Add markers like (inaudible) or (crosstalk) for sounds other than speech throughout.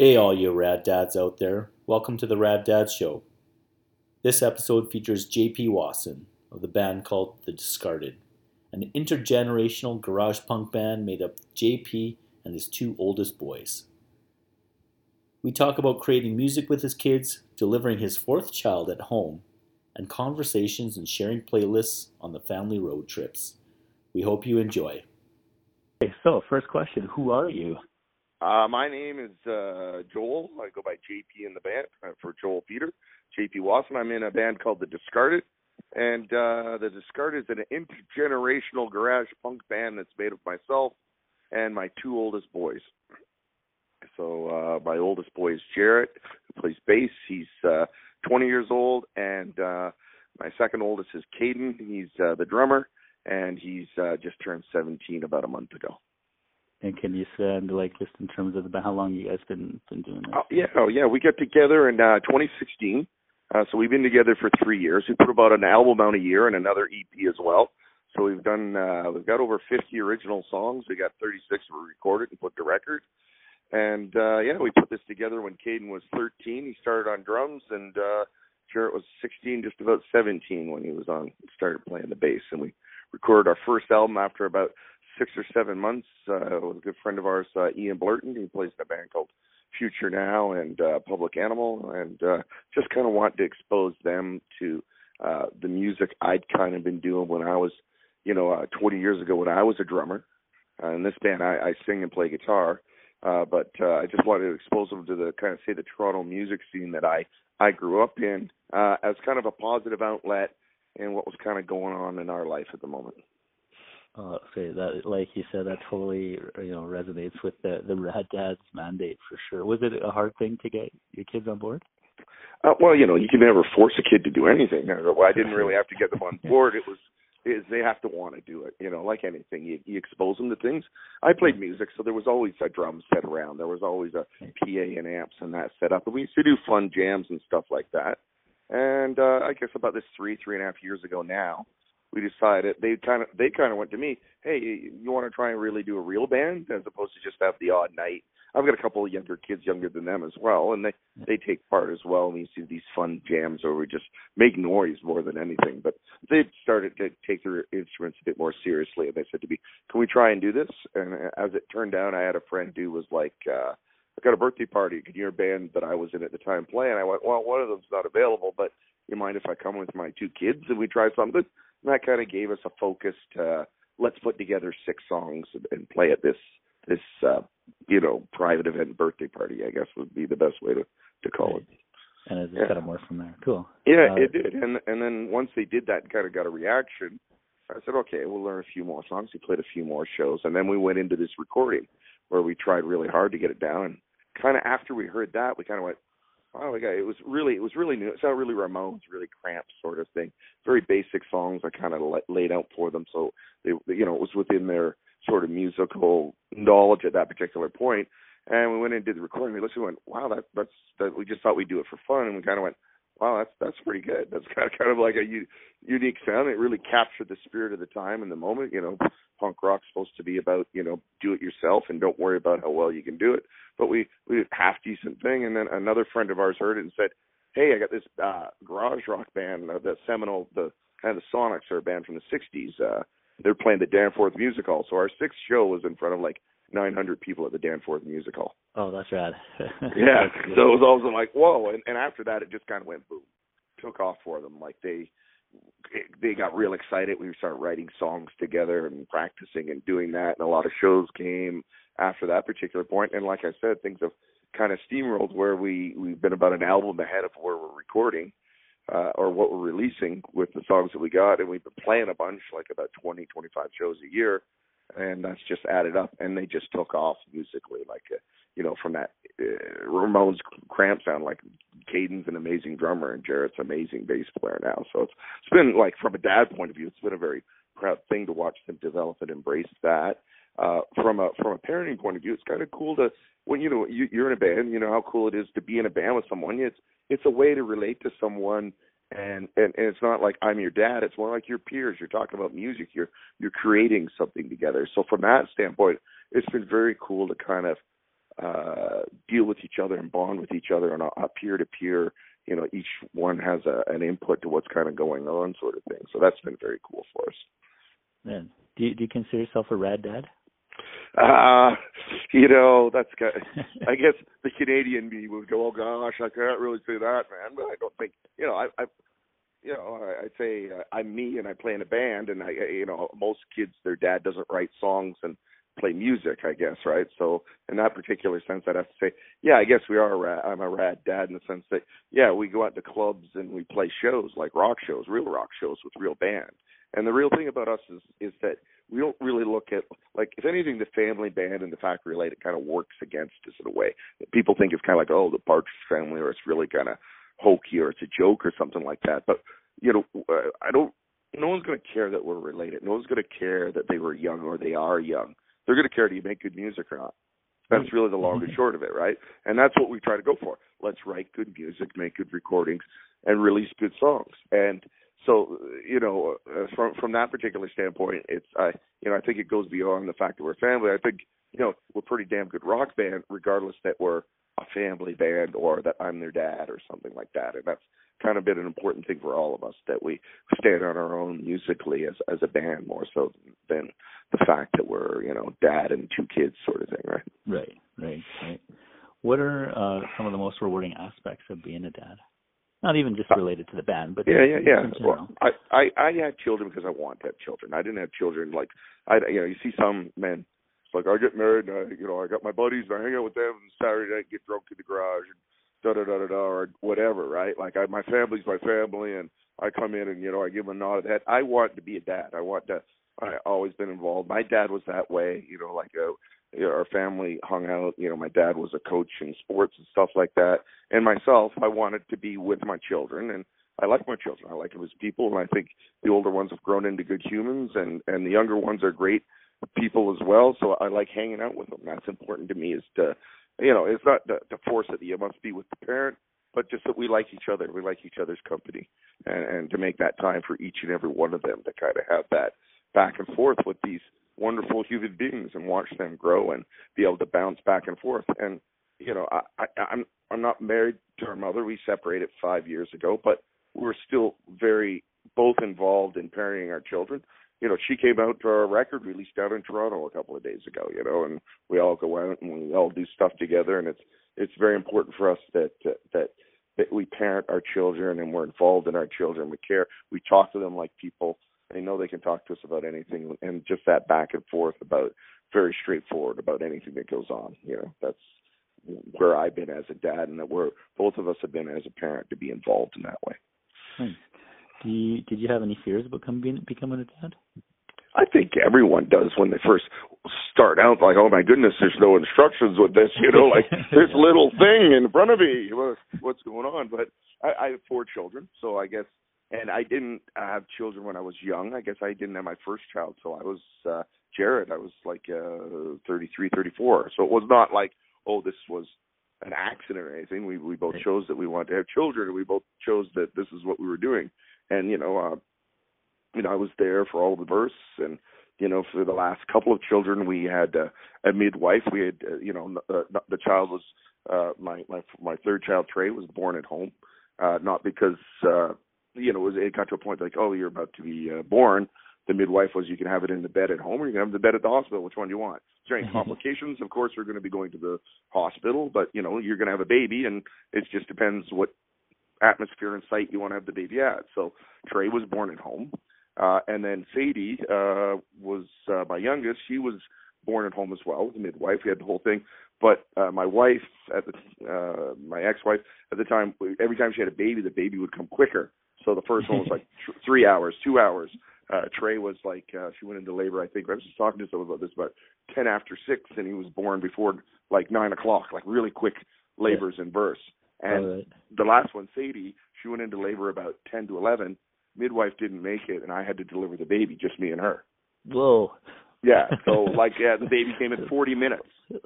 Hey, all you rad dads out there. Welcome to the Rad Dad Show. This episode features JP Wasson of the band called The Discarded, an intergenerational garage punk band made up of JP and his two oldest boys. We talk about creating music with his kids, delivering his fourth child at home, and conversations and sharing playlists on the family road trips. We hope you enjoy. Okay, so first question, who are you? Uh, my name is uh, Joel. I go by JP in the band uh, for Joel Peter. JP Wasson. I'm in a band called The Discarded. And uh, The Discarded is an intergenerational garage punk band that's made of myself and my two oldest boys. So uh, my oldest boy is Jarrett, who plays bass. He's uh, 20 years old. And uh, my second oldest is Caden. He's uh, the drummer. And he's uh, just turned 17 about a month ago. And can you send like just in terms of about how long you guys been been doing this? Oh, yeah, oh yeah. We got together in uh, 2016. Uh, so we've been together for three years. We put about an album out a year and another EP as well. So we've done uh, we've got over 50 original songs. We got 36 we recorded and put to record. And uh, yeah, we put this together when Caden was 13. He started on drums, and uh, Jarrett was 16, just about 17 when he was on started playing the bass. And we recorded our first album after about six or seven months uh, with a good friend of ours, uh, Ian Blurton, He plays in a band called Future Now and uh, Public Animal, and uh, just kind of want to expose them to uh, the music I'd kind of been doing when I was, you know, uh, 20 years ago when I was a drummer. Uh, in this band, I, I sing and play guitar, uh, but uh, I just wanted to expose them to the kind of say the Toronto music scene that I I grew up in uh, as kind of a positive outlet and what was kind of going on in our life at the moment. Uh, say that, like you said, that totally you know resonates with the the Rad Dad's mandate for sure. Was it a hard thing to get your kids on board? Uh, well, you know, you can never force a kid to do anything. Well, I didn't really have to get them on (laughs) board. It was is they have to want to do it. You know, like anything, you, you expose them to things. I played music, so there was always a drum set around. There was always a PA and amps and that set up, and we used to do fun jams and stuff like that. And uh, I guess about this three, three and a half years ago now, we decided they kind of they kind of went to me, hey, you want to try and really do a real band as opposed to just have the odd night. I've got a couple of younger kids younger than them as well, and they they take part as well. And we see these fun jams where we just make noise more than anything. But they started to take their instruments a bit more seriously, and they said to me, "Can we try and do this?" And as it turned out, I had a friend who was like. uh I got a birthday party. Could you hear a band that I was in at the time play? And I went, well, one of them's not available, but you mind if I come with my two kids and we try something? And that kind of gave us a focus to let's put together six songs and, and play at this this uh, you know private event birthday party. I guess would be the best way to to call it. And it yeah. kind of more from there. Cool. Yeah, uh, it did. And and then once they did that, and kind of got a reaction. I said, okay, we'll learn a few more songs. We played a few more shows, and then we went into this recording where we tried really hard to get it down. And kind of after we heard that, we kind of went, Oh, okay. It was really, it was really new. It sounded really Ramones, really Cramps sort of thing. Very basic songs I kind of laid out for them, so they, you know, it was within their sort of musical knowledge at that particular point. And we went and did the recording. We listened, and went, wow, that that's that. We just thought we'd do it for fun, and we kind of went, wow, that's that's pretty good. That's kind of (laughs) kind of like a u- unique sound. It really captured the spirit of the time and the moment. You know, punk rock's supposed to be about you know do it yourself and don't worry about how well you can do it. But we we did half decent thing, and then another friend of ours heard it and said, hey, I got this uh garage rock band, uh, the Seminole, the kind of the Sonics are a band from the '60s. Uh, they're playing the Danforth Music Hall. So our sixth show was in front of like 900 people at the Danforth Music Hall. Oh, that's rad. (laughs) yeah. so it was also like, whoa. And, and after that, it just kind of went boom, took off for them. Like they, they got real excited. We started writing songs together and practicing and doing that. And a lot of shows came after that particular point. And like I said, things have kind of steamrolled where we, we've been about an album ahead of where we're recording. Uh, or what we're releasing with the songs that we got, and we've been playing a bunch, like about 20, 25 shows a year and that's just added up, and they just took off musically, like uh, you know, from that uh, Ramones Cramps sound. Like Caden's an amazing drummer, and Jarrett's an amazing bass player now. So it's it's been like from a dad point of view, it's been a very proud thing to watch them develop and embrace that. Uh, from a from a parenting point of view, it's kind of cool to when you know you, you're in a band. You know how cool it is to be in a band with someone. It's it's a way to relate to someone and, and and it's not like I'm your dad. It's more like your peers. You're talking about music. You're you're creating something together. So from that standpoint, it's been very cool to kind of uh deal with each other and bond with each other on a, a peer-to-peer. You know, each one has a, an input to what's kind of going on, sort of thing. So that's been very cool for us. Man, do you, do you consider yourself a rad dad? Uh, you know, that's kind of, (laughs) I guess the Canadian me would go, oh gosh, I can't really say that, man. But I don't think, you know, I, I you know, I, I'd say uh, I'm me and I play in a band, and I, you know, most kids, their dad doesn't write songs and play music, I guess, right? So in that particular sense, I'd have to say, yeah, I guess we are. A rad, I'm a rad dad in the sense that, yeah, we go out to clubs and we play shows like rock shows, real rock shows with real band. And the real thing about us is is that we don't really look at like if anything the family band and the factory light it kind of works against us in a way. People think it's kind of like oh the Partridge family or it's really kind of hokey or it's a joke or something like that. But you know uh, I don't no one's going to care that we're related. No one's going to care that they were young or they are young. They're going to care do you make good music or not? That's really the long and short of it right? And that's what we try to go for. Let's write good music make good recordings and release good songs. And so you know uh, from from that particular standpoint it's i you know i think it goes beyond the fact that we're family. I think you know we're a pretty damn good rock band regardless that we're a family band or that i'm their dad or something like that. And that's kind of been an important thing for all of us that we stand on our own musically as as a band more so than the fact that we're you know dad and two kids sort of thing right? Right right right. What are uh some of the most rewarding aspects of being a dad not even just uh, related to the band, but yeah, yeah, yeah. Well, I, I I had children because I want to have children. I didn't have children like I you know you see some men. It's like I get married, and I, you know I got my buddies, and I hang out with them on Saturday night, get drunk in the garage, and da da da da da or whatever, right? Like I, my family's my family, and I come in and you know I give them a nod of the head. I want to be a dad. I want to. I always been involved. My dad was that way, you know, like a know, our family hung out. You know, my dad was a coach in sports and stuff like that. And myself, I wanted to be with my children, and I like my children. I like them as people, and I think the older ones have grown into good humans, and and the younger ones are great people as well. So I like hanging out with them. That's important to me. Is to, you know, it's not to, to force it that you must be with the parent, but just that we like each other. We like each other's company, and and to make that time for each and every one of them to kind of have that back and forth with these wonderful human beings and watch them grow and be able to bounce back and forth. And you know, I, I I'm I'm not married to our mother. We separated five years ago, but we're still very both involved in parenting our children. You know, she came out to our record release down in Toronto a couple of days ago. You know, and we all go out and we all do stuff together, and it's it's very important for us that that that we parent our children and we're involved in our children. We care. We talk to them like people they know they can talk to us about anything, and just that back and forth about very straightforward about anything that goes on. You know, that's where I've been as a dad, and that we're both of us have been as a parent to be involved in that way. Hmm. Do you, did you have any fears about becoming becoming a dad? I think everyone does when they first start out. Like, oh my goodness, there's no instructions with this. You know, like (laughs) this little thing in front of me. What's going on? But I, I have four children, so I guess and I didn't have children when I was young. I guess I didn't have my first child till I was uh Jarrett. I was like uh 33, 34. So it was not like, oh, this was an accident or anything. We we both chose that we wanted to have children, and we both chose that this is what we were doing. And you know, uh, you know, I was there for all the births, and you know, for the last couple of children, we had uh, a midwife. We had, uh, you know, the, the child was uh, my my my third child, Trey, was born at home, uh, not because uh, you know, it, was, it got to a point like, oh, you're about to be uh, born. The midwife was, you can have it in the bed at home or you can have the bed at the hospital. Which one do you want? Is there any (laughs) complications? Of course, we're going to be going to the hospital, but you know, you're going to have a baby, and it just depends what atmosphere and site you want to have the baby at. So Trey was born at home, uh, and then Sadie uh, was uh, my youngest. She was born at home as well, the midwife. We had the whole thing. But uh, my wife at the uh, my ex-wife at the time, every time she had a baby, the baby would come quicker. So the first one was like (laughs) th- three hours, two hours. Uh, Trey was like, uh, she went into labor, I think. I was just talking to someone about this about 10 after 6, and he was born before like 9 o'clock, like really quick labors yeah. and births. And right. the last one, Sadie, she went into labor about 10 to 11. Midwife didn't make it, and I had to deliver the baby, just me and her. Whoa. Yeah, so (laughs) like, yeah, the baby came in 40 minutes. (laughs)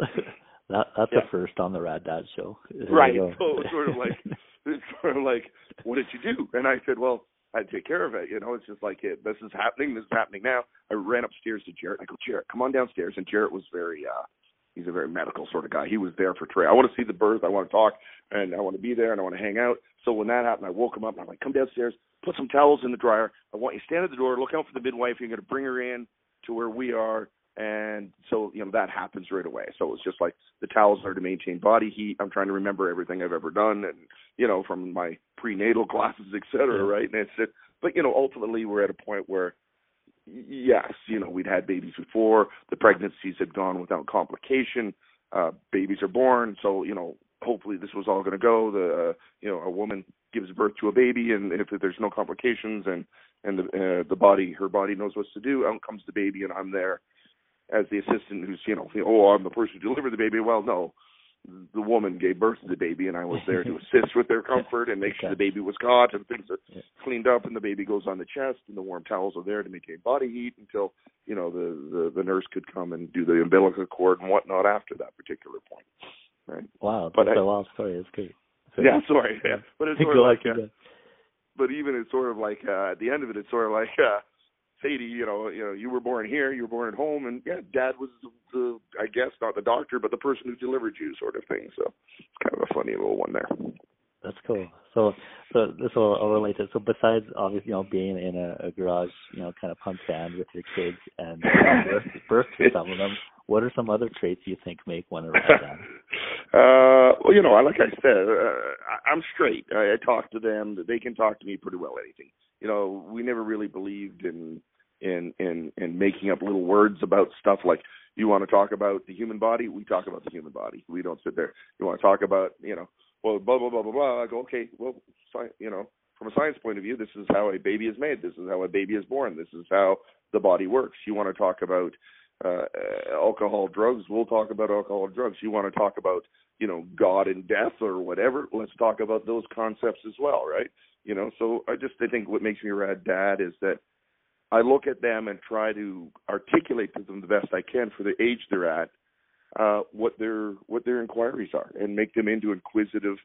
That that's yeah. a first on the Rad Dad show. Right. (laughs) So it was sort of like (laughs) it's sort of like, what did you do? And I said, well, I'd take care of it. You know, it's just like it, this is happening. This is happening now. I ran upstairs to Jarrett. I go, Jarrett, come on downstairs. And Jarrett was very, uh, he's a very medical sort of guy. He was there for Trey. I want to see the birth. I want to talk, and I want to be there, and I want to hang out. So when that happened, I woke him up and I'm like, come downstairs, put some towels in the dryer. I want you to stand at the door, look out for the midwife. You're going to bring her in to where we are. And so, you know, that happens right away. So it's just like the towels are to maintain body heat. I'm trying to remember everything I've ever done and, you know, from my prenatal (laughs) classes, et cetera, right? And it's it. But, you know, ultimately we're at a point where, yes, you know, we'd had babies before. The pregnancies had gone without complication. Uh, babies are born. So, you know, hopefully this was all going to go. The uh, you know a woman gives birth to a baby, and if there's no complications and and the uh, the body her body knows what to do, out comes the baby, and I'm there as the assistant who's you know oh I'm the person who delivered the baby. Well, no, the woman gave birth to the baby, and I was there to (laughs) assist with their comfort and make sure the baby was caught and things are cleaned up, and the baby goes on the chest, and the warm towels are there to maintain body heat until you know the the, the nurse could come and do the umbilical cord and whatnot after that particular point. Right. Wow, that's but a wild story. It's great. So, yeah, sorry. Yeah. But it's (laughs) sort of like, uh, but even it's sort of like uh, at the end of it, it's sort of like uh, Sadie, you know, you know, you were born here, you were born at home, and yeah, Dad was the, the, I guess not the doctor, but the person who delivered you, sort of thing. So it's kind of a funny little one there. That's cool. So, so this will I'll relate to. So, besides obviously, you know, being in a, a garage, you know, kind of punk band with your kids and (laughs) birth, birth to some of them, what are some other traits you think make one a rad dad? uh, well, you know, like I said, uh, I, I'm straight. I, I talk to them. They can talk to me pretty well. Anything. You know, we never really believed in in in in making up little words about stuff like you want to talk about the human body, we talk about the human body. We don't sit there. You want to talk about, you know, well, blah blah blah blah blah. I go, okay, well, you know, from a science point of view, this is how a baby is made. This is how a baby is born. This is how the body works. You want to talk about uh, alcohol, drugs, we'll talk about alcohol, drugs. You want to talk about, you know, God and death or whatever, let's talk about those concepts as well, right? You know, so I just I think what makes me a rad dad is that I look at them and try to articulate to them the best I can for the age they're at, uh, what their what their inquiries are, and make them into inquisitive,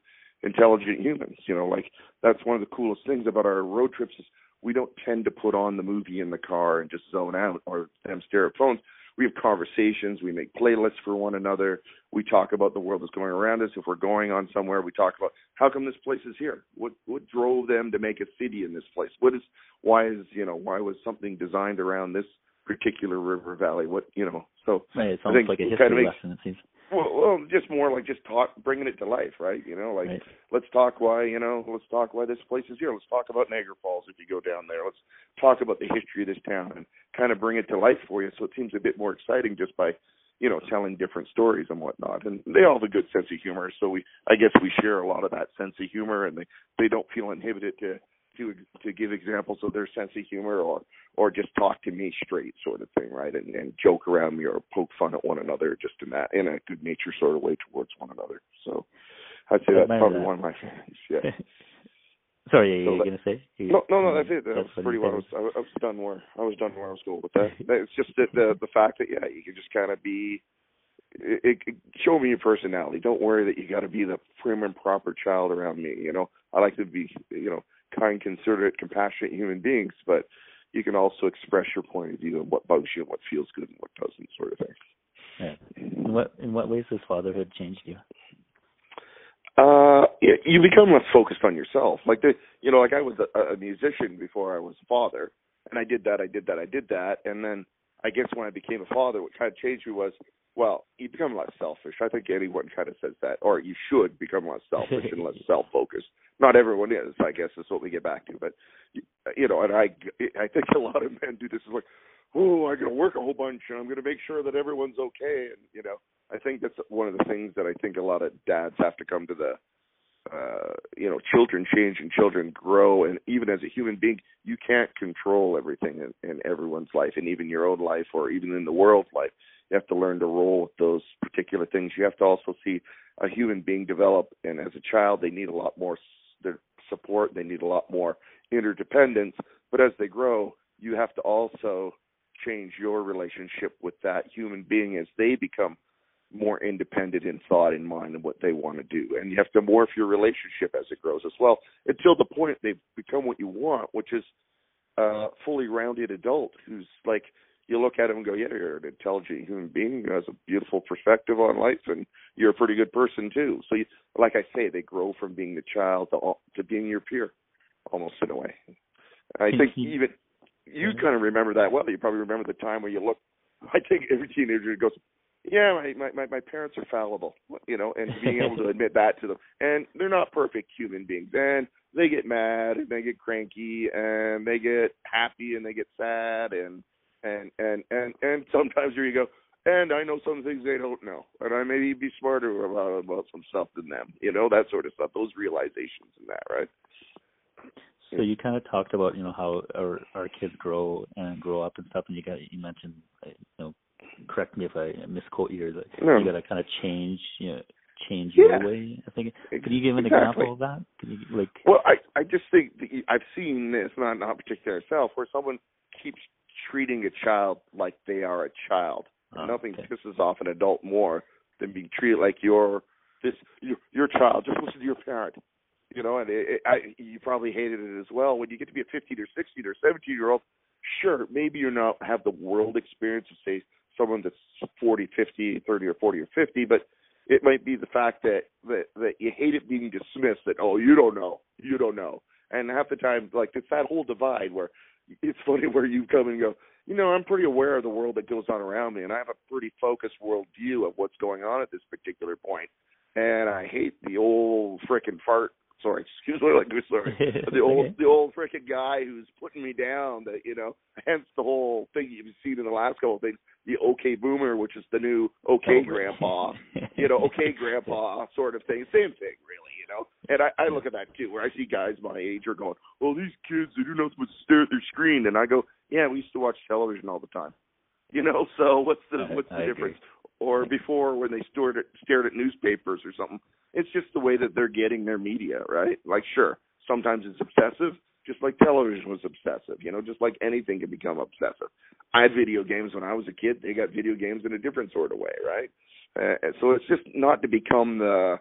intelligent humans. You know, like that's one of the coolest things about our road trips is we don't tend to put on the movie in the car and just zone out or them stare at phones we have conversations, we make playlists for one another, we talk about the world that's going around us. If we're going on somewhere, we talk about how come this place is here? What what drove them to make a city in this place? What is why is you know why was something designed around this particular river valley? What you know? So right, it's almost like a history kind of lesson. It seems. Well, well, just more like just talk, bringing it to life, right? You know, like right. let's talk why, you know, let's talk why this place is here. Let's talk about Niagara Falls if you go down there. Let's talk about the history of this town and kind of bring it to life for you, so it seems a bit more exciting just by, you know, telling different stories and whatnot. And they all have a good sense of humor, so we, I guess, we share a lot of that sense of humor, and they they don't feel inhibited to to to give examples of their sense of humor or or just talk to me straight sort of thing, right? And and joke around me or poke fun at one another just in that in a good nature sort of way towards one another. So I'd say that's probably that. one of my favorites. Yeah. (laughs) Sorry, so you gonna say? You, no, no, no. That's it. That that's was pretty well. I was, I was done where I was done where I was going with that. it's just the the, the fact that yeah, you can just kind of be. It, it, show me your personality. Don't worry that you got to be the prim and proper child around me. You know, I like to be, you know, kind, considerate, compassionate human beings, but you can also express your point of view and what bugs you and what feels good and what doesn't, sort of thing. Yeah. In what in what ways has fatherhood changed you? Uh, you become less focused on yourself. Like the, you know, like I was a, a musician before I was a father, and I did that, I did that, I did that, and then I guess when I became a father, what kind of changed me was well, you become less selfish. I think anyone kind of says that, or you should become less selfish and less (laughs) self-focused. Not everyone is, I guess, is what we get back to. But you know, and I, I think a lot of men do this. Is like, oh, I'm going to work a whole bunch, and I'm going to make sure that everyone's okay. And you know, I think that's one of the things that I think a lot of dads have to come to the uh, you know, children change and children grow, and even as a human being, you can't control everything in, in everyone's life, and even your own life, or even in the world's life. You have to learn to roll with those particular things. You have to also see a human being develop, and as a child, they need a lot more support. They need a lot more interdependence. But as they grow, you have to also change your relationship with that human being as they become more independent in thought and mind and what they want to do. And you have to morph your relationship as it grows as well until the point they've become what you want, which is a fully rounded adult who's like you look at him and go, yeah, you're an intelligent human being who has a beautiful perspective on life, and you're a pretty good person too. So, you, like I say, they grow from being the child to to being your peer, almost in a way. I think even you kind of remember that well. You probably remember the time where you look. (laughs) I think every teenager goes, yeah, my, my my my parents are fallible, you know, and being able to (laughs) admit that to them, and they're not perfect human beings, and they get mad and they get cranky and they get happy and they get sad and and and and and (laughs) sometimes here you go and I know some things they don't know, and I maybe be smarter about about some stuff than them, you know, that sort of stuff. Those realizations and that, right? So you kind of talked about you know how our our kids grow and grow up and stuff, and you got you mentioned you know correct me if I misquote you. That no. you got to kind of change you know change yeah. your way. I think. Can you give an exactly. example of that? Can you like? Well, I I just think I've seen this not not particular myself where someone keeps treating a child like they are a child. Oh, Nothing okay. pisses off an adult more than being treated like you're this your your child. Just listen to your parent. You know, and it, it, I, you probably hated it as well. When you get to be a 15 or 16 or 17 year old, sure, maybe you're not have the world experience of say someone that's 40, 50, 30 or 40 or 50, but it might be the fact that that that you hate it being dismissed that oh you don't know you don't know and half the time like it's that whole divide where it's funny where you come and go you know i'm pretty aware of the world that goes on around me and i have a pretty focused world view of what's going on at this particular point. and i hate the old frickin' fart sorry, excuse my language, sorry. (laughs) the old the old freaking guy who's putting me down. That you know, (laughs) hence the whole thing you've seen in the last couple of things. The OK Boomer, which is the new OK oh, Grandpa, (laughs) you know, OK Grandpa sort of thing. Same thing, really, you know. And I, I look at that too, where I see guys my age are going, "Well, these kids they do not supposed to stare at their screen," and I go, "Yeah, we used to watch television all the time." You know, so what's the what's the I difference? Agree or before when they stared at, stared at newspapers or something. It's just the way that they're getting their media, right? Like, sure, sometimes it's obsessive, just like television was obsessive. You know, just like anything can become obsessive. I had video games when I was a kid. They got video games in a different sort of way, right? Uh, so it's just not to become the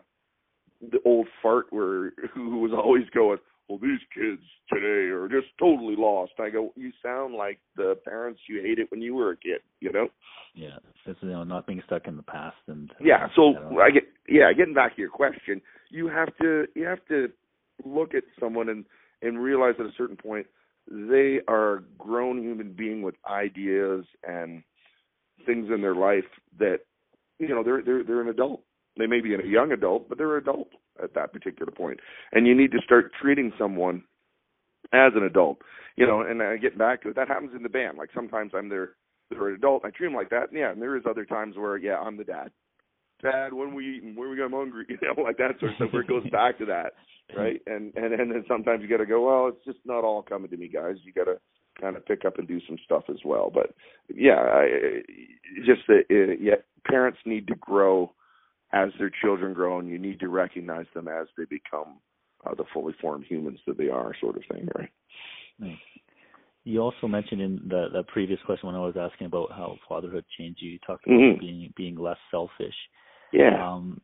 the old fart where (laughs) who was always going, well, these kids today are just totally lost. I go, you sound like the parents you hated when you were a kid, you know? Yeah, it's you know not being stuck in the past and. Uh, yeah, so I get yeah, getting back to your question, you have to you have to look at someone and and realize at a certain point they are a grown human being with ideas and things in their life that you know they're they're they're an adult. They may be a young adult, but they're an adult at that particular point. And you need to start treating someone as an adult. You know, and I get back to it. That happens in the band. Like sometimes I'm there they're an adult. I treat them like that. And yeah, and there is other times where yeah, I'm the dad. Dad, when we eating? Where we got hungry? (laughs) You know, like that sort of stuff. Where it goes (laughs) back to that, right? And and and then sometimes you got to go. Well, it's just not all coming to me, guys. You got to kind of pick up and do some stuff as well. But yeah, I, just that uh, yeah, parents need to grow as their children grow, and you need to recognize them as they become uh, the fully formed humans that they are, sort of thing, right? Nice. You also mentioned in the, the previous question when I was asking about how fatherhood changed you, you talked about mm-hmm. being being less selfish. Yeah. Um,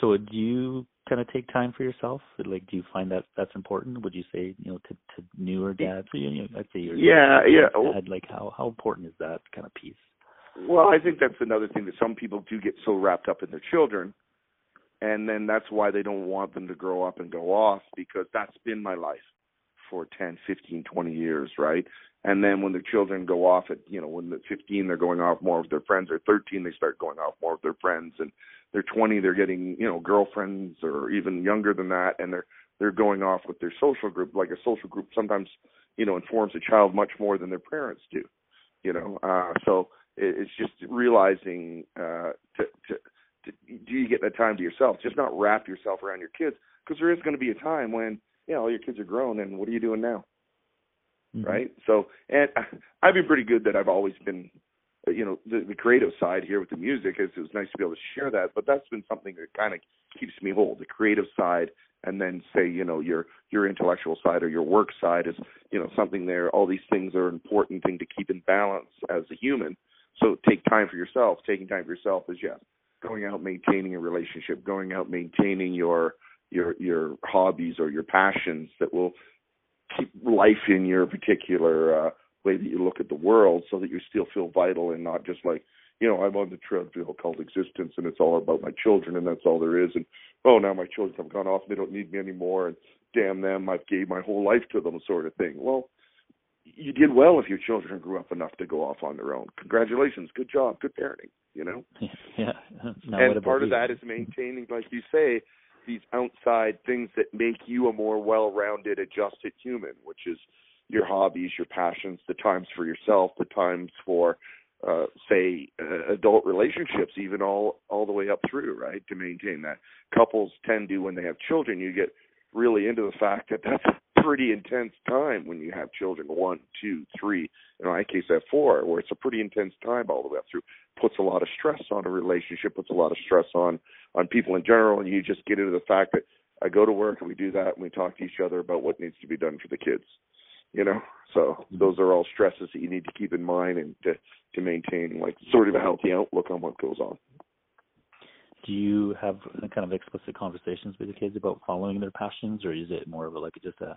so do you kind of take time for yourself? Like, do you find that that's important? Would you say, you know, to, to newer dads? You know, I'd say you're yeah, yeah. Dad, like, how how important is that kind of piece? Well, I think that's another thing that some people do get so wrapped up in their children, and then that's why they don't want them to grow up and go off because that's been my life for 10, 15, 20 years, right? And then when the children go off at, you know, when they're 15, they're going off more with their friends. They're 13, they start going off more with their friends. And they're 20, they're getting, you know, girlfriends or even younger than that. And they're, they're going off with their social group. Like a social group sometimes, you know, informs a child much more than their parents do, you know. Uh, so it's just realizing, uh, to, to, to, do you get that time to yourself? Just not wrap yourself around your kids because there is going to be a time when, yeah, all your kids are grown and what are you doing now? Mm-hmm. Right. So, and (laughs) I've been pretty good that I've always been, you know, the, the creative side here with the music is it was nice to be able to share that, but that's been something that kind of keeps me whole, the creative side. And then say, you know, your your intellectual side or your work side is, you know, something there. All these things are important thing to keep in balance as a human. So take time for yourself. Taking time for yourself is yes, going out maintaining a relationship, going out maintaining your your your hobbies or your passions that will keep life in your particular uh, way that you look at the world, so that you still feel vital and not just like you know I'm on the treadmill called existence and it's all about my children and that's all there is and oh now my children have gone off and they don't need me anymore and damn them I've gave my whole life to them sort of thing. Well, you did well if your children grew up enough to go off on their own. Congratulations, good job, good parenting. You know. (laughs) Yeah. Now, and part of that is maintaining, like you say, these outside things that make you a more well-rounded, adjusted human, which is your hobbies, your passions, the times for yourself, the times for, uh, say, uh, adult relationships, even all all the way up through, right? To maintain that, couples tend to when they have children, you get really into the fact that that's pretty intense time when you have children one, two, three. In my case, I have four, where it's a pretty intense time all the way up through. Puts a lot of stress on a relationship, puts a lot of stress on on people in general, and you just get into the fact that I go to work and we do that and we talk to each other about what needs to be done for the kids. You know, so mm-hmm. those are all stresses that you need to keep in mind and to to maintain like sort of a healthy outlook on what goes on do you have kind of explicit conversations with your kids about following their passions, or is it more of a, like just a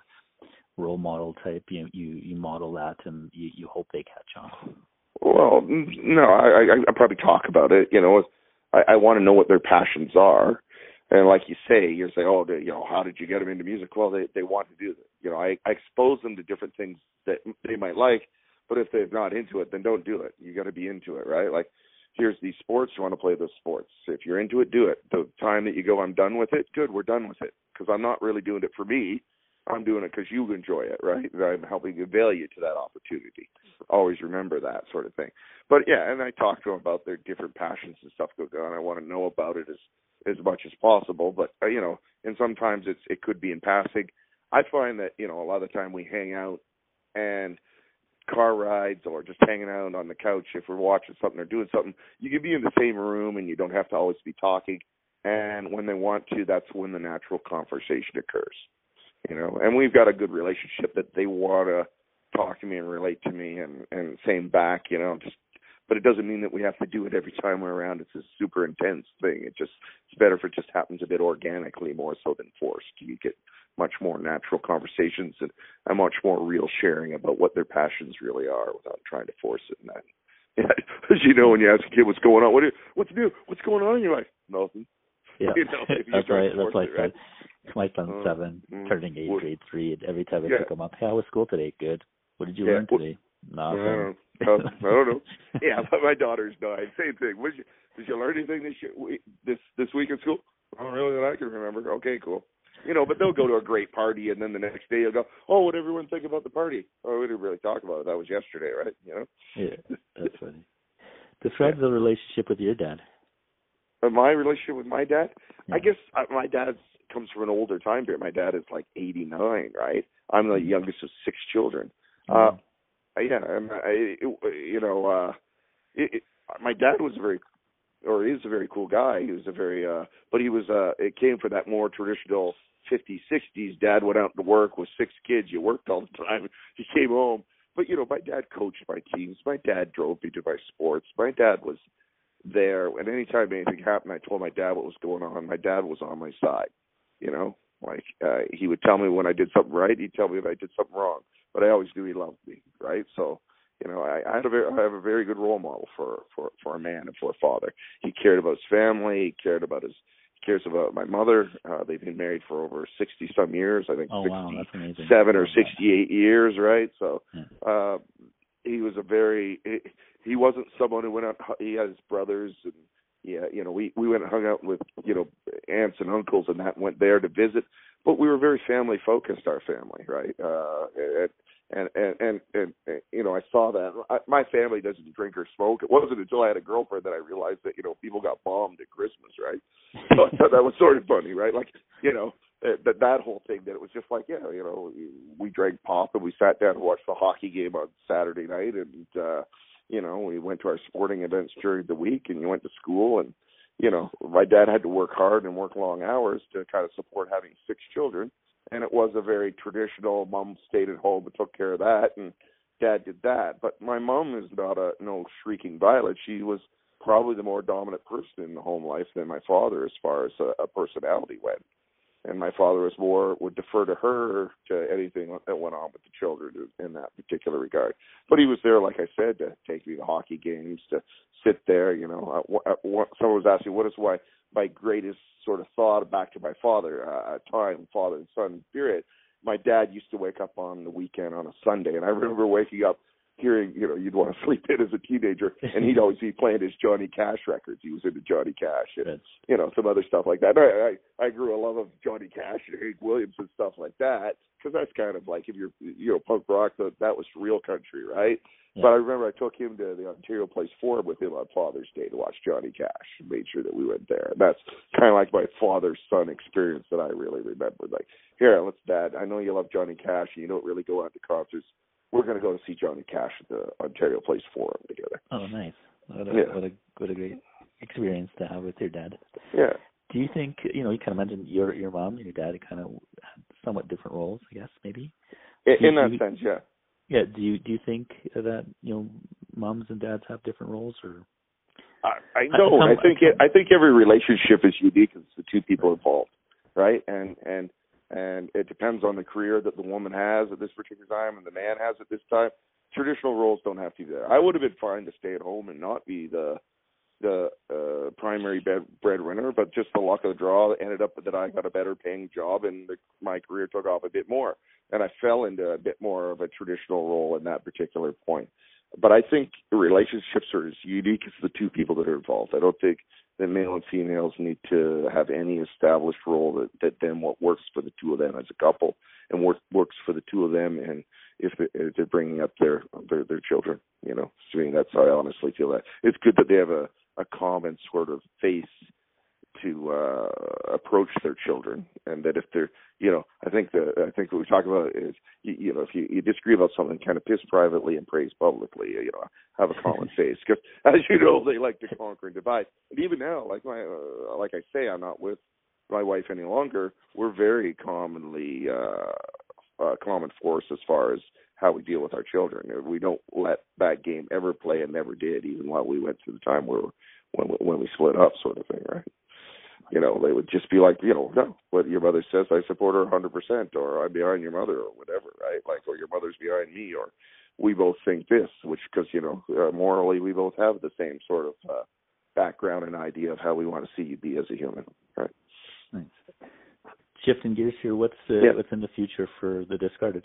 role model type? You you you model that, and you you hope they catch on. Well, no, I I, I probably talk about it. You know, I, I want to know what their passions are, and like you say, you say, oh, they, you know, how did you get them into music? Well, they they want to do it. You know, I, I expose them to different things that they might like, but if they're not into it, then don't do it. You got to be into it, right? Like here's these sports you want to play those sports. If you're into it do it. The time that you go i'm done with it good we're done with it. Because i'm not really doing it for me. I'm doing it because you enjoy it right? I'm helping avail you to that opportunity. Always remember that sort of thing. But yeah and i talk to them about their different passions and stuff go on. I want to know about it as as much as possible. But uh, you know and sometimes it's it could be in passing. I find that you know a lot of the time we hang out and car rides or just hanging out on the couch if we're watching something or doing something, you can be in the same room and you don't have to always be talking. And when they want to, that's when the natural conversation occurs. You know, and we've got a good relationship that they want to talk to me and relate to me and and same back. You know, just but it doesn't mean that we have to do it every time we're around. It's a super intense thing. It just it's better if it just happens a bit organically more so than forced. You get much more natural conversations and a much more real sharing about what their passions really are without trying to force it. And that, (laughs) as you know, when you ask a kid what's going on, what what's new? What's going on in your life? Nothing. (laughs) Yeah, you know, that's right. That's like right? my son's uh, seven, mm, turning eight, grade three. And every time I yeah. pick him up, hey, how was school today? Good. What did you yeah, learn today? Nothing. Uh, (laughs) I don't know. (laughs) yeah, but my daughter's nine. Same thing. Was you, did you learn anything this year, this this week in school? Oh, really? That I can remember. Okay, cool you know, but they'll go to a great party and then the next day you'll go, oh, what everyone think about the party? Oh, we didn't really talk about it. That was yesterday, right? You know. Yeah, that's (laughs) funny. Describe yeah. the relationship with your dad. Uh, my relationship with my dad, yeah. I guess uh, my dad comes from an older time period. My dad is like 89, right? I'm the mm-hmm. youngest of six children. Mm-hmm. Uh, yeah, I, it, you know, uh, it, it, my dad was a very or is a very cool guy. He was a very uh but he was uh it came for that more traditional 50s, 60s, dad went out to work with six kids. You worked all the time. (laughs) He came home. But, you know, my dad coached my teams. My dad drove me to my sports. My dad was there. And anytime anything happened, I told my dad what was going on. My dad was on my side. You know, like uh, he would tell me when I did something right. He'd tell me if I did something wrong. But I always knew he loved me, right? So, you know, I, I had a very, I have a very good role model for for for a man and for a father. He cared about his family. He cared about his he cares about my mother. Uh, they've been married for over sixty some years. I think oh, sixty seven wow, or sixty eight years, right? So yeah. uh he was a very he, he wasn't someone who went out he had his brothers and yeah, you know, we we went and hung out with, you know, aunts and uncles and that went there to visit. But we were very family focused, our family, right? Uh and and and and, and, and you know I saw that I, my family doesn't drink or smoke. It wasn't until I had a girlfriend that I realized that you know people got bombed at Christmas, right? (laughs) so I thought that was sort of funny, right? Like you know that that whole thing that it was just like yeah, you know we drank pop and we sat down and watched the hockey game on Saturday night and uh you know we went to our sporting events during the week and you went to school and you know my dad had to work hard and work long hours to kind of support having six children. And it was a very traditional mom stayed at home and took care of that and dad did that. But my mom is not a no shrieking violet. She was probably the more dominant person in the home life than my father as far as a, a personality went and my father was more would defer to her to anything that went on with the children in that particular regard. But he was there, like I said, to take me to hockey games, to sit there. You know, someone was asking, "What is why my greatest sort of thought back to my father, uh, time, father and son period?" My dad used to wake up on the weekend on a Sunday, and I remember waking up hearing, you know, you'd want to (laughs) sleep in as a teenager, and he'd always be playing his Johnny Cash records. He was into Johnny Cash and you know some other stuff like that. I I, I grew a love of Johnny Cash and Hank Williams and stuff like that because that's kind of like if you're you know punk rock that that was real country, right? Yeah. But I remember I took him to the Ontario Place Forum with him on Father's Day to watch Johnny Cash and made sure that we went there. And that's kind of like my father son experience that I really remember. Like, here, let's dad. I know you love Johnny Cash and you don't really go out to concerts we're going to go to see Johnny Cash at the Ontario Place Forum together. Oh, nice! What a yeah. what a what a great experience to have with your dad. Yeah. Do you think you know you kind of mentioned your your mom and your dad kind of had somewhat different roles, I guess maybe. In, in that you, sense, yeah. Yeah. Do you do you think that you know moms and dads have different roles or? I, I don't. I think it, I think every relationship is unique. Because it's the two people involved, right? And and and it depends on the career that the woman has at this particular time and the man has at this time. Traditional roles don't have to be there. I would have been fine to stay at home and not be the the uh, primary bed, breadwinner, but just the luck of the draw ended up that I got a better paying job and the, my career took off a bit more, and I fell into a bit more of a traditional role in that particular point. But I think relationships are as unique as the two people that are involved. I don't think that male and females need to have any established role that, that then what works for the two of them as a couple and what works for the two of them and if they're, they're bringing up their, their their children you know I mean that's how I honestly feel that it's good that they have a a common sort of face to uh approach their children and that if they're you know i think the i think what we talk about is you, you know if you, you disagree about something kind of piss privately and praise publicly you know have a common (laughs) face. Because as you know they like to conquer and divide. And even now like my uh, like i say i'm not with my wife any longer. We're very commonly uh uh common force as far as how we deal with our children. We don't let that game ever play and never did even while we went through the time where when when we split up sort of thing right you know, they would just be like, you know, no, what your mother says, I support her 100%, or I'm behind your mother, or whatever, right? Like, or your mother's behind me, or we both think this, which, because, you know, uh, morally, we both have the same sort of uh, background and idea of how we want to see you be as a human, right? Nice. Shifting gears here, what's uh, yeah. what's in the future for the discarded?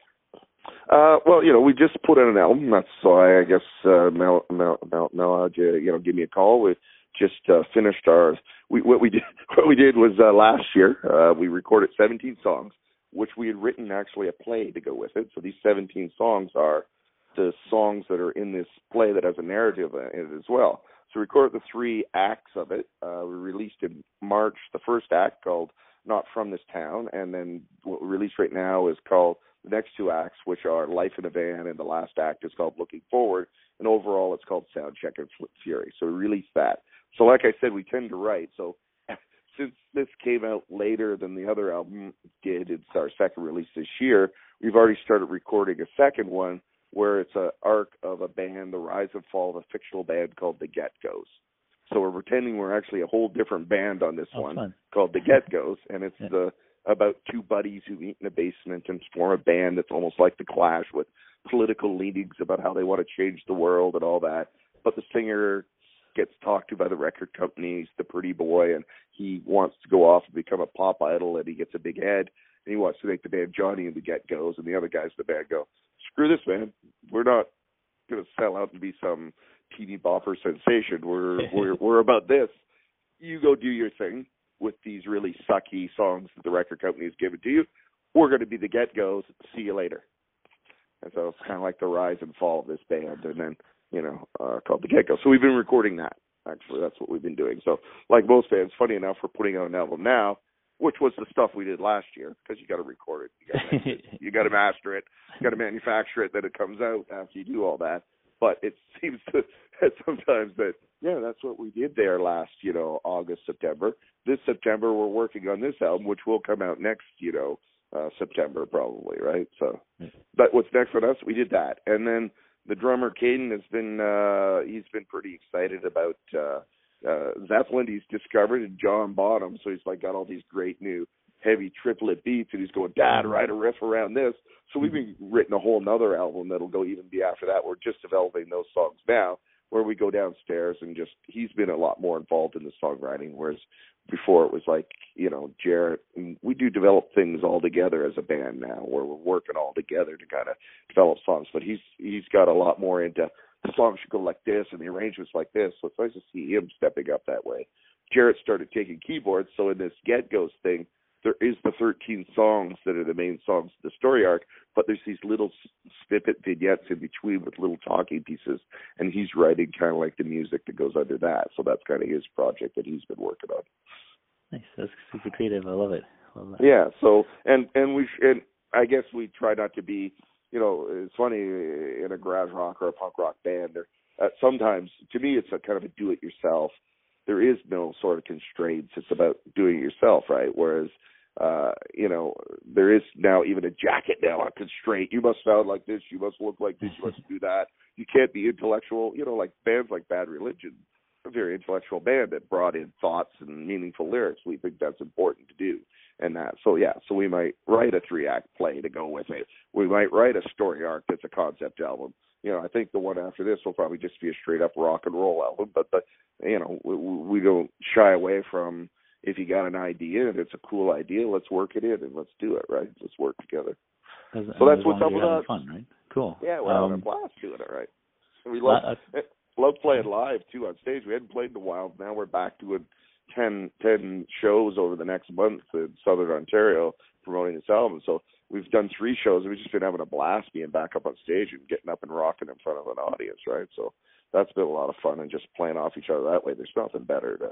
Uh, well, you know, we just put out an album. That's why I guess uh, Mel, Mel, Mel, Mel you, you know, give me a call. We just uh, finished our we what we did (laughs) what we did was uh, last year uh, we recorded 17 songs which we had written actually a play to go with it. So these 17 songs are the songs that are in this play that has a narrative in it as well. So we recorded the three acts of it. Uh, we released in march the first act called not from this town and then what we released right now is called the next two acts which are life in a van and the last act is called looking forward and overall it's called sound check and fury. So we released that so, like I said, we tend to write. So, (laughs) since this came out later than the other album did, it's our second release this year. We've already started recording a second one where it's a arc of a band, the rise and fall of a fictional band called the Get Goes. So we're pretending we're actually a whole different band on this oh, one fun. called the Get Goes, and it's yeah. the about two buddies who meet in a basement and form a band that's almost like the Clash with political leanings about how they want to change the world and all that. But the singer gets talked to by the record companies, the pretty boy, and he wants to go off and become a pop idol, and he gets a big head, and he wants to make the band Johnny and the Get Goes, and the other guys in the band go, screw this, man, we're not going to sell out and be some teeny bopper sensation. We're (laughs) we're we're about this. You go do your thing with these really sucky songs that the record company has given to you. We're going to be the Get Goes. See you later. And so it's kind of like the rise and fall of this band, and then you know, uh, called the Get Go. So we've been recording that. Actually, that's what we've been doing. So, like most bands, funny enough, we're putting out an album now, which was the stuff we did last year because you got to record it, you got to (laughs) master it, you got to manufacture it, then it comes out after you do all that. But it (laughs) seems to sometimes that yeah, that's what we did there last, you know, August, September. This September we're working on this album, which will come out next, you know, uh September probably, right? So, but what's next on us? We did that, and then the drummer Caden has been uh he's been pretty excited about uh uh Zeppelin he's discovered and John Bonham, so he's like got all these great new heavy triplet beats, and he's going, Dad, write a riff around this. So we've been written a whole nother album that'll go even be after that. We're just developing those songs now, where we go downstairs and just he's been a lot more involved in the songwriting, whereas before it was like you know Jarrett. We do develop things all together as a band now, where we're working all together to kind of develop songs. But he's he's got a lot more into the song should go like this and the arrangements like this. So it's nice to see him stepping up that way. Jarrett started taking keyboards, so in this Get Goes thing, there is the 13 songs that are the main songs of the story arc, but there's these little snippet vignettes in between with little talking pieces, and he's writing kind of like the music that goes under that. So that's kind of his project that he's been working on. Nice, that's super creative. I love it. love that. Yeah. So and and we and I guess we try not to be, you know, it's funny in a garage rock or a punk rock band. Or uh, sometimes to me it's a kind of a do-it-yourself. There is no sort of constraints. It's about doing it yourself, right? Whereas uh, you know, there is now even a jacket now a constraint. You must sound like this, you must look like this, you must (laughs) do that. You can't be intellectual, you know, like bands like Bad Religion, a very intellectual band that brought in thoughts and meaningful lyrics. We think that's important to do. And that so yeah, so we might write a three act play to go with it. We might write a story arc that's a concept album. You know, I think the one after this will probably just be a straight up rock and roll album, but the you know, we, we don't shy away from if you got an idea and it's a cool idea, let's work it in and let's do it, right? Let's work together. As, so that's what's up with us. Fun, right? Cool. Yeah, we're having a Um, blast doing it, right? We love uh, (laughs) love playing live too on stage. We hadn't played in a while. Now we're back doing ten ten shows over the next month in Southern Ontario promoting this album. So we've done three shows and we've just been having a blast being back up on stage and getting up and rocking in front of an audience, right? So that's been a lot of fun and just playing off each other that way. There's nothing better to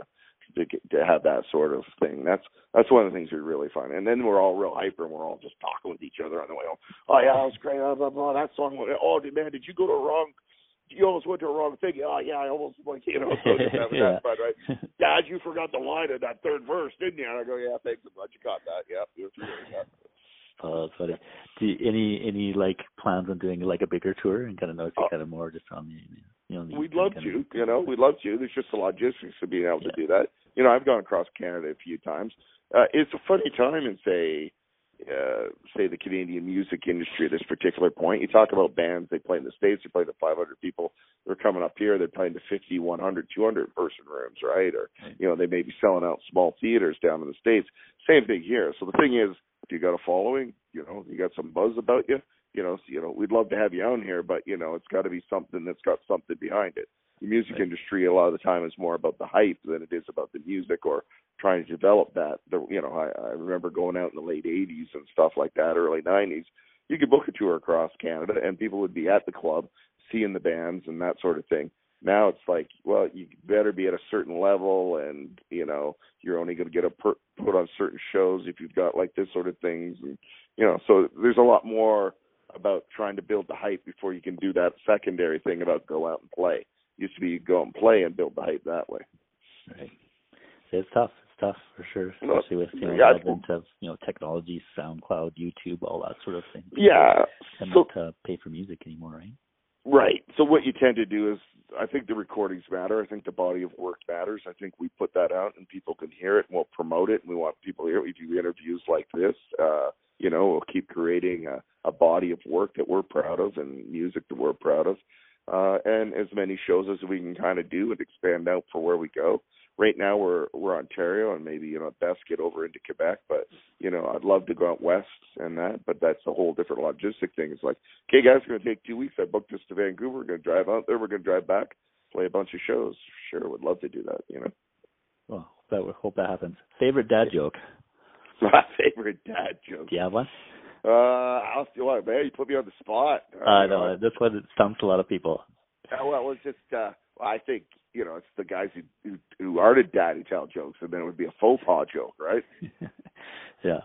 to, get, to have that sort of thing. That's that's one of the things we really fun. And then we're all real hyper and we're all just talking with each other on the way home. Oh yeah, that was great. Blah blah blah. That song. Oh man, did you go to a wrong? You almost went to a wrong thing. Oh yeah, I almost like you know. So having (laughs) Yeah. that fun, right? Dad, you forgot the line in that third verse, didn't you? And I go, yeah, thanks. I'm glad you caught that. Yeah, it was really. Oh, that's funny. Do you, any any like plans on doing like a bigger tour and kind of notice Oh. Uh, kind of more just on the you know the We'd love kind to, of- you know, we'd love to. There's just the logistics of being able to do that. You know, I've gone across Canada a few times. Uh, it's a funny time in say, uh, say the Canadian music industry at this particular point. You talk about bands, they play in the States, they play to 500 people. They're coming up here, they're playing to 50, 100, 200 person rooms, right? Or, you know, they may be selling out small theaters down in the States. Same thing here. So the thing is, if you got a following, you know, you got some buzz about you, you know, so, you know, we'd love to have you on here, but you know, it's got to be something that's got something behind it. The music Right. industry, a lot of the time, is more about the hype than it is about the music or trying to develop that. The, you know, I, I remember going out in the late '80s and stuff like that, early '90s. You could book a tour across Canada, and people would be at the club seeing the bands and that sort of thing. Now it's like, well, you better be at a certain level, and you know, you're only going to get a per, put on certain shows if you've got like this sort of things, and you know, so there's a lot more about trying to build the hype before you can do that secondary thing about go out and play. Used to be you go out and play and build the hype that way. Right. So it's tough. It's tough for sure, especially with you know yeah, the advent of you know technology, SoundCloud, YouTube, all that sort of thing. Yeah. And So not uh, pay for music anymore, right? Right. So what you tend to do is, I think the recordings matter. I think the body of work matters. I think we put that out and people can hear it and we'll promote it and we want people to hear it. We do interviews like this. Uh, you know, we'll keep creating a, a body of work that we're proud of and music that we're proud of. Uh, and as many shows as we can kind of do and expand out for where we go. Right now we're we're Ontario and maybe you know best get over into Quebec, but you know I'd love to go out west and that, but that's a whole different logistic thing. It's like, okay, guys, it's going to take two weeks. I booked this to Vancouver. We're going to drive out there. We're going to drive back, play a bunch of shows. Sure, would love to do that. You know, Well, that we hope that happens. Favorite dad joke? (laughs) my favorite dad joke. Do you have one? Uh, I'll see what man. You put me on the spot. I know this one stumps a lot of people. Uh, well, it's just uh, I think you know it's the guys who who, who are the daddy tell jokes, and then it would be a faux pas joke, right? (laughs) yeah.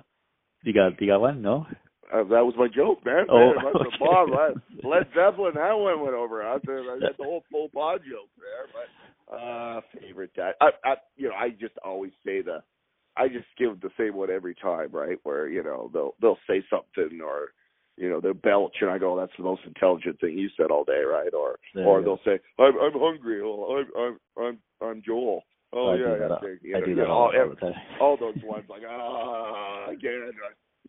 You got you got one? No. Uh, that was my joke, man. Oh, man (laughs) okay. the bomb. Led, Led Zeppelin, that one went over. I said I got the whole faux pas joke there, but uh favorite dad. I, I, you know, I just always say the, I just give the same one every time, right? Where you know they'll they'll say something or. You know they'll belch, and I go, "That's the most intelligent thing you said all day, right?" Or, There or they'll say, "I'm I'm hungry." Well, I'm I'm I'm I'm Joel. Oh I yeah, yeah. okay, you I do that all, all, all the time. all those ones like ah again.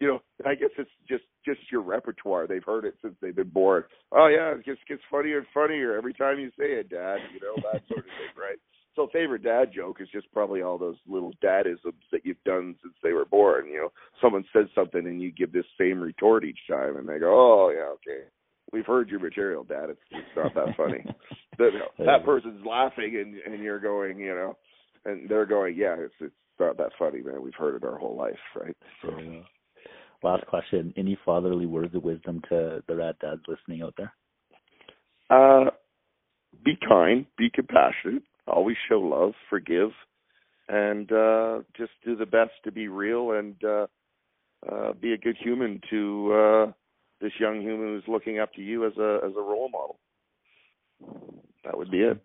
You know, I guess it's just just your repertoire. They've heard it since they've been born. Oh yeah, it just gets funnier and funnier every time you say it, Dad. You know that sort of thing, right? So favorite dad joke is just probably all those little dadisms that you've done since they were born. You know, someone says something and you give this same retort each time, and they go, "Oh yeah, okay." We've heard your material, Dad. It's it's not that funny. (laughs) that that person's laughing and and you're going, you know, and they're going, yeah, it's it's not that funny, man. We've heard it our whole life, right? So, yeah. Last question: Any fatherly words of wisdom to the rad dads listening out there? Uh, be kind, be compassionate, always show love, forgive, and uh, just do the best to be real and uh, uh, be a good human to uh, this young human who's looking up to you as a as a role model. That would be it.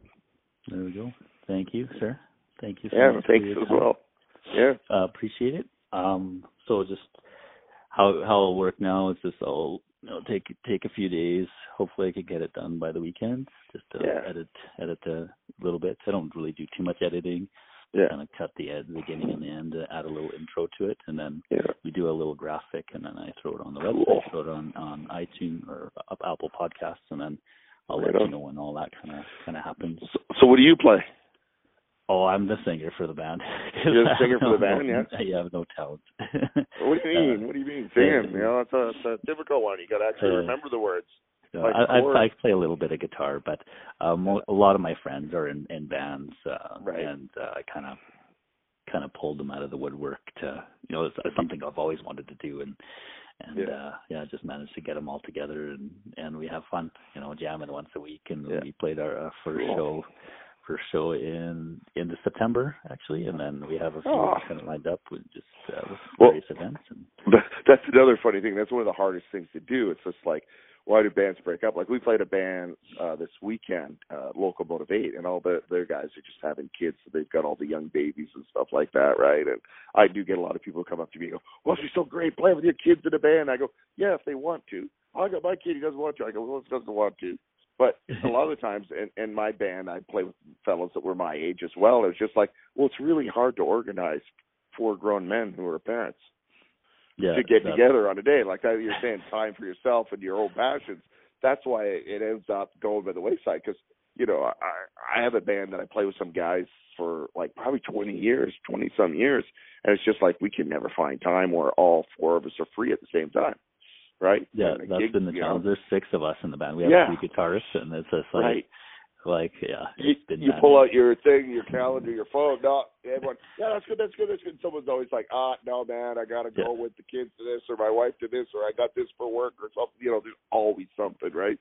There we go. Thank you, sir. Thank you. So yeah, thanks as time. well. Yeah, uh, appreciate it. Um, so just how how it'll work now is just I'll know take take a few days. Hopefully, I can get it done by the weekend. Just to yeah. edit edit a little bit. I don't really do too much editing. Yeah. Kind of cut the the beginning and the end, add a little intro to it, and then yeah. we do a little graphic, and then I throw it on the website, cool. throw it on on iTunes or Apple Podcasts, and then I'll right let on. you know when all that kind of kind of happens. So, so, what do you play? Oh, I'm the singer for the band. (laughs) You're the singer for the band, (laughs) yeah. (laughs) I have no talent. what do you mean? Uh, what do you mean singing? You know, it's a, it's a difficult one. You got to actually uh, remember the words. like I, I, I play a little bit of guitar, but um, a lot of my friends are in in bands, uh, right. and uh, I kind of kind of pulled them out of the woodwork to you know it's, it's something I've always wanted to do, and and yeah. uh yeah just managed to get them all together and and we have fun you know jamming once a week and yeah. we played our uh, first cool. show first show in into September actually, and then we have a few oh. kind of lined up with just uh, with well, various events. And that's another funny thing. That's one of the hardest things to do. It's just like why do bands break up? Like we played a band uh this weekend, uh Local Motivate, and all the their guys are just having kids, so they've got all the young babies and stuff like that, right? And I do get a lot of people come up to me and go, "Well, she's so great playing with your kids in a band." I go, "Yeah, if they want to." I got my kid; he doesn't want to. I go, "Well, he doesn't want to." But (laughs) a lot of the times in, in my band, I play with fellows that were my age as well. It's just like, well, it's really hard to organize four grown men who are parents yeah, to get together on a day. Like that, you're saying time for yourself and your own passions. That's why it ends up going by the wayside. Because you know, I I have a band that I play with some guys for like probably 20 years, 20 some years, and it's just like we can never find time where all four of us are free at the same time right? Yeah, that's gig, been the challenge. There's six of us in the band. We have yeah. three guitarists, and it's just like, right. like yeah. You, you pull out your thing, your calendar, your phone. No, everyone. Yeah, that's good. That's good. That's good. Someone's always like, ah, no, man, I gotta go yeah. with the kids to this, or my wife to this, or I got this for work, or something. You know, there's always something, right?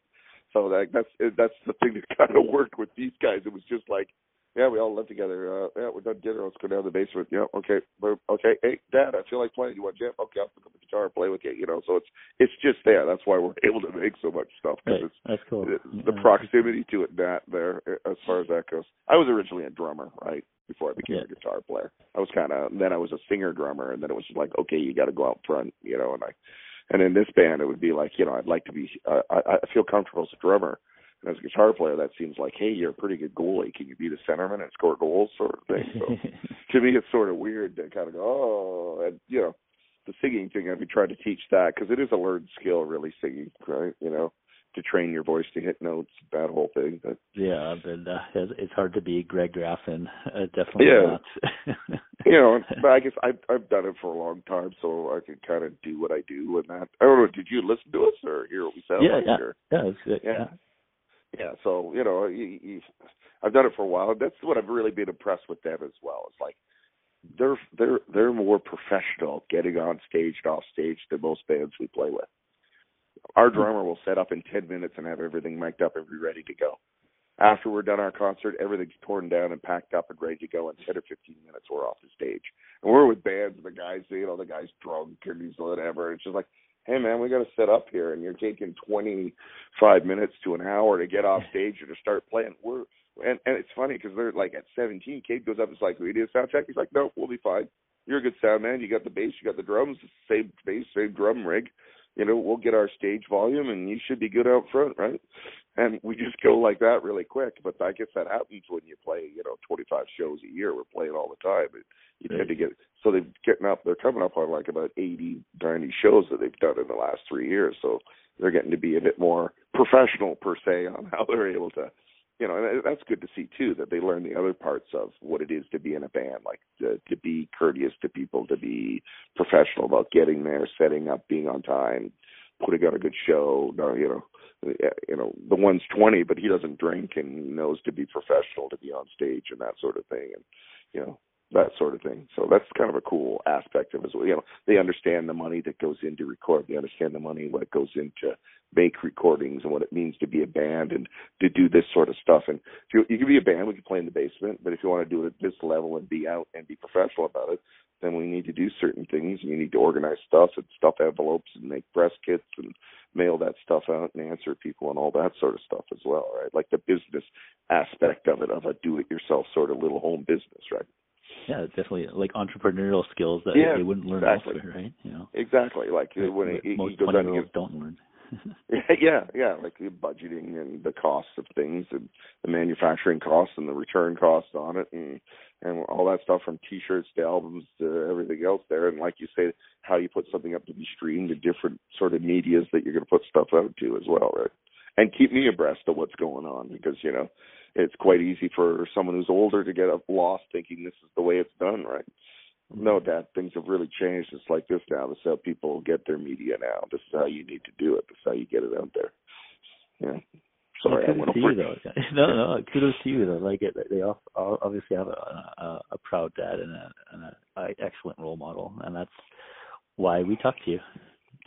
So that that's that's the thing that (laughs) kind of worked with these guys. It was just like yeah, we all live together. Uh, yeah, we're done dinner. Let's go down to the basement. Yeah, okay. Okay. Hey, Dad, I feel like playing. You want jam? Okay, I'll pick up the guitar and play with you. You know, so it's it's just there. That's why we're (laughs) able to make so much stuff because right. it's That's cool. the, yeah. proximity to it. That there, as far as that goes. I was originally a drummer, right? Before I became Yeah. a guitar player, I was kind of. Then I was a singer drummer, and then it was just like, okay, you got to go out front, you know. And I, and in this band, it would be like, you know, I'd like to be. Uh, I, I feel comfortable as a drummer and as a guitar player, that seems like, hey, you're a pretty good goalie. Can you be the centerman and score goals, sort of thing? So (laughs) to me, it's sort of weird to kind of go, oh, and you know, the singing thing. I'd be trying to teach that because it is a learned skill, really singing, right? You know, to train your voice to hit notes, that whole thing. But yeah, but uh, it's hard to be Greg Graffin. Uh, definitely Yeah. not. you know, (laughs) but I guess I've I've done it for a long time, so I can kind of do what I do with that. I don't know. Did you listen to us or hear what we sound yeah, like? yeah, Or? yeah, it's. Yeah. yeah. Yeah so you know you, you, i've done it for a while. That's what i've really been impressed with them as well. It's like they're they're they're more professional getting on stage and off stage than most bands we play with. Our hmm. drummer will set up in ten minutes and have everything mic'd up and be ready to go. After we're done our concert everything's torn down and packed up and ready to go in ten or fifteen minutes we're off the stage. And we're with bands and the guys you know the guy's drunk and he's whatever. It's just like hey man, we got to set up here, and you're taking 25 minutes to an hour to get off stage or to start playing. We're and and it's funny because they're like at 17, Kate goes up is like, we need a sound check. He's like, no, we'll be fine. You're a good sound man. You got the bass, you got the drums, same bass, same drum rig. You know, we'll get our stage volume, and you should be good out front, right? And we just go like that really quick. But I guess that happens when you play, you know, 25 shows a year. We're playing all the time. And you tend to get so they're getting up. They're coming up on like about 80, 90 shows that they've done in the last three years. So they're getting to be a bit more professional per se on how they're able to. You know, and that's good to see too. That they learn the other parts of what it is to be in a band, like to, to be courteous to people, to be professional about getting there, setting up, being on time, putting on a good show. You know, Uh, you know the one's 20 but he doesn't drink and knows to be professional to be on stage and that sort of thing and you know that sort of thing. So that's kind of a cool aspect of it well. You know they understand the money that goes into record they understand the money what goes into make recordings and what it means to be a band and to do this sort of stuff. And if you, you can be a band we can play in the basement but if you want to do it at this level and be out and be professional about it then we need to do certain things we need to organize stuff and stuff envelopes and make press kits and mail that stuff out and answer people and all that sort of stuff as well, right? Like the business aspect of it, of a do-it-yourself sort of little home business, right? Yeah, definitely like entrepreneurial skills that Yeah, they wouldn't learn exactly. elsewhere, right? You know, Exactly. Like Like, when he most goes twenty on year to olds don't learn. (laughs) (laughs) yeah, yeah, like the budgeting and the costs of things and the manufacturing costs and the return costs on it and and all that stuff from t-shirts to albums to everything else there. And like you say how you put something up to be streamed to different sort of medias that you're going to put stuff out to as well right? And keep me abreast of what's going on because you know it's quite easy for someone who's older to get up lost thinking this is the way it's done right? Mm-hmm. No dad things have really changed it's like this now. This is how people get their media now. This is how you need to do it. This is how you get it out there. Yeah sorry i kudos to you though. (laughs) No, no, kudos to you though. Like it, they all, all obviously have a, a, a proud dad and a, and a, a excellent role model, and that's why we talk to you.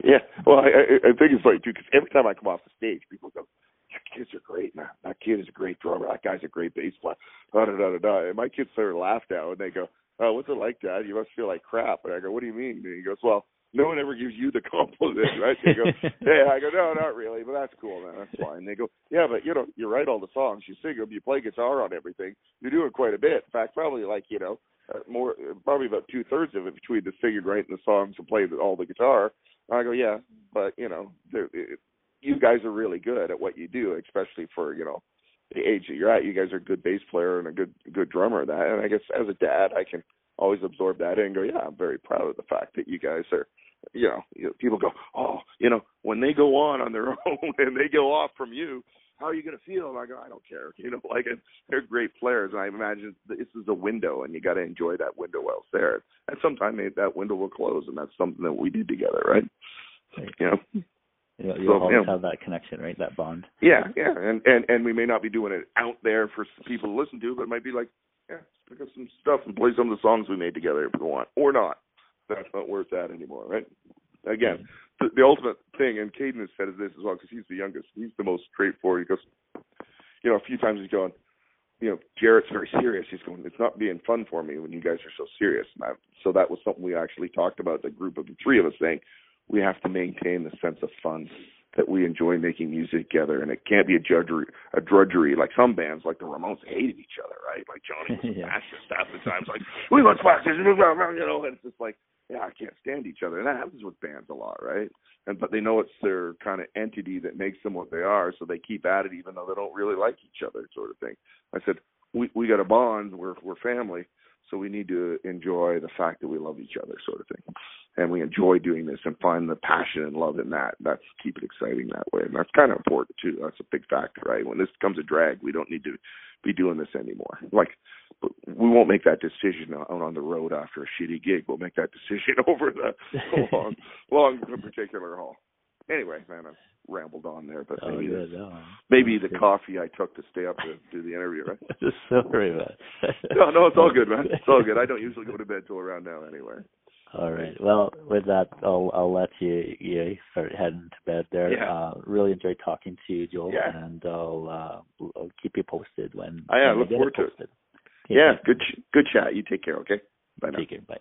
Yeah, well, I, I, I think it's funny too because every time I come off the stage, people go, "Your kids are great, man. That kid is a great drummer. That guy's a great bass player." Da da da da da. And my kids sort of laugh now, and they go, "Oh, what's it like, Dad? You must feel like crap." And I go, "What do you mean?" And he goes, "Well, no one ever gives you the compliment, right?" They go, (laughs) "Yeah." I go, "No, not really, but that's cool, man. That's fine." They go, "Yeah, but you know, you write all the songs, you sing them, you play guitar on everything. You're doing quite a bit. In fact, probably like you know." Uh, more, probably about two thirds of it between the singing, writing the songs, and playing all the guitar. And I go, yeah, but you know, it, you guys are really good at what you do, especially for you know the age that you're at. You guys are a good bass player and a good good drummer. That, and I guess as a dad, I can always absorb that and go, yeah, I'm very proud of the fact that you guys are. You know, you know, people go, oh, you know, when they go on on their (laughs) own and they go off from you, how are you going to feel? And I go, I don't care. (laughs) You know, like they're great players, and I imagine this is a window, and you got to enjoy that window while it's there. And sometime may- that window will close, and that's something that we did together, right? Right. You know, You know, you'll always yeah. have that connection, right? That bond. yeah, yeah, and and and we may not be doing it out there for people to listen to, but it might be like, yeah, pick up some stuff and play some of the songs we made together if we want, or not. That's not where it's at anymore, right? Again, mm-hmm. the, the ultimate thing, and Caden has said this as well because he's the youngest. He's the most straightforward. He goes, you know, a few times he's going, you know, Jarrett's very serious. He's going, it's not being fun for me when you guys are so serious. And I, so that was something we actually talked about. The group of the three of us saying we have to maintain the sense of fun that we enjoy making music together, and it can't be a drudgery. A drudgery like some bands, like the Ramones, hated each other, right? Like Johnny was (laughs) Yeah. fascist half the time. It's like we want boxes, you know, and it's just like yeah, I can't stand each other, and that happens with bands a lot, right? And but they know it's their kind of entity that makes them what they are, so they keep at it even though they don't really like each other, sort of thing. I said we we got a bond, we're we're family, so we need to enjoy the fact that we love each other, sort of thing, and we enjoy doing this and find the passion and love in that. That's keep it exciting that way, and that's kind of important too. That's a big factor, right? When this becomes a drag, we don't need to be doing this anymore. Like but we won't make that decision out on the road after a shitty gig. We'll make that decision (laughs) over the (laughs) long, long particular haul. Anyway, man, I've rambled on there, but Oh, maybe good. the, No, maybe the coffee I took to stay up to do the interview, right? (laughs) Sorry, man. No, no, it's all good, man. It's all good. I don't usually go to bed till around now, anyway. All right. Well, with that, I'll I'll let you you start heading to bed there. Yeah. Uh, really enjoyed talking to you, Joel, Yeah. and I'll uh I'll keep you posted when. I yeah, look forward to it. Posted. Yeah, good, ch- good chat. You take care, okay? Bye now. Take care. Bye.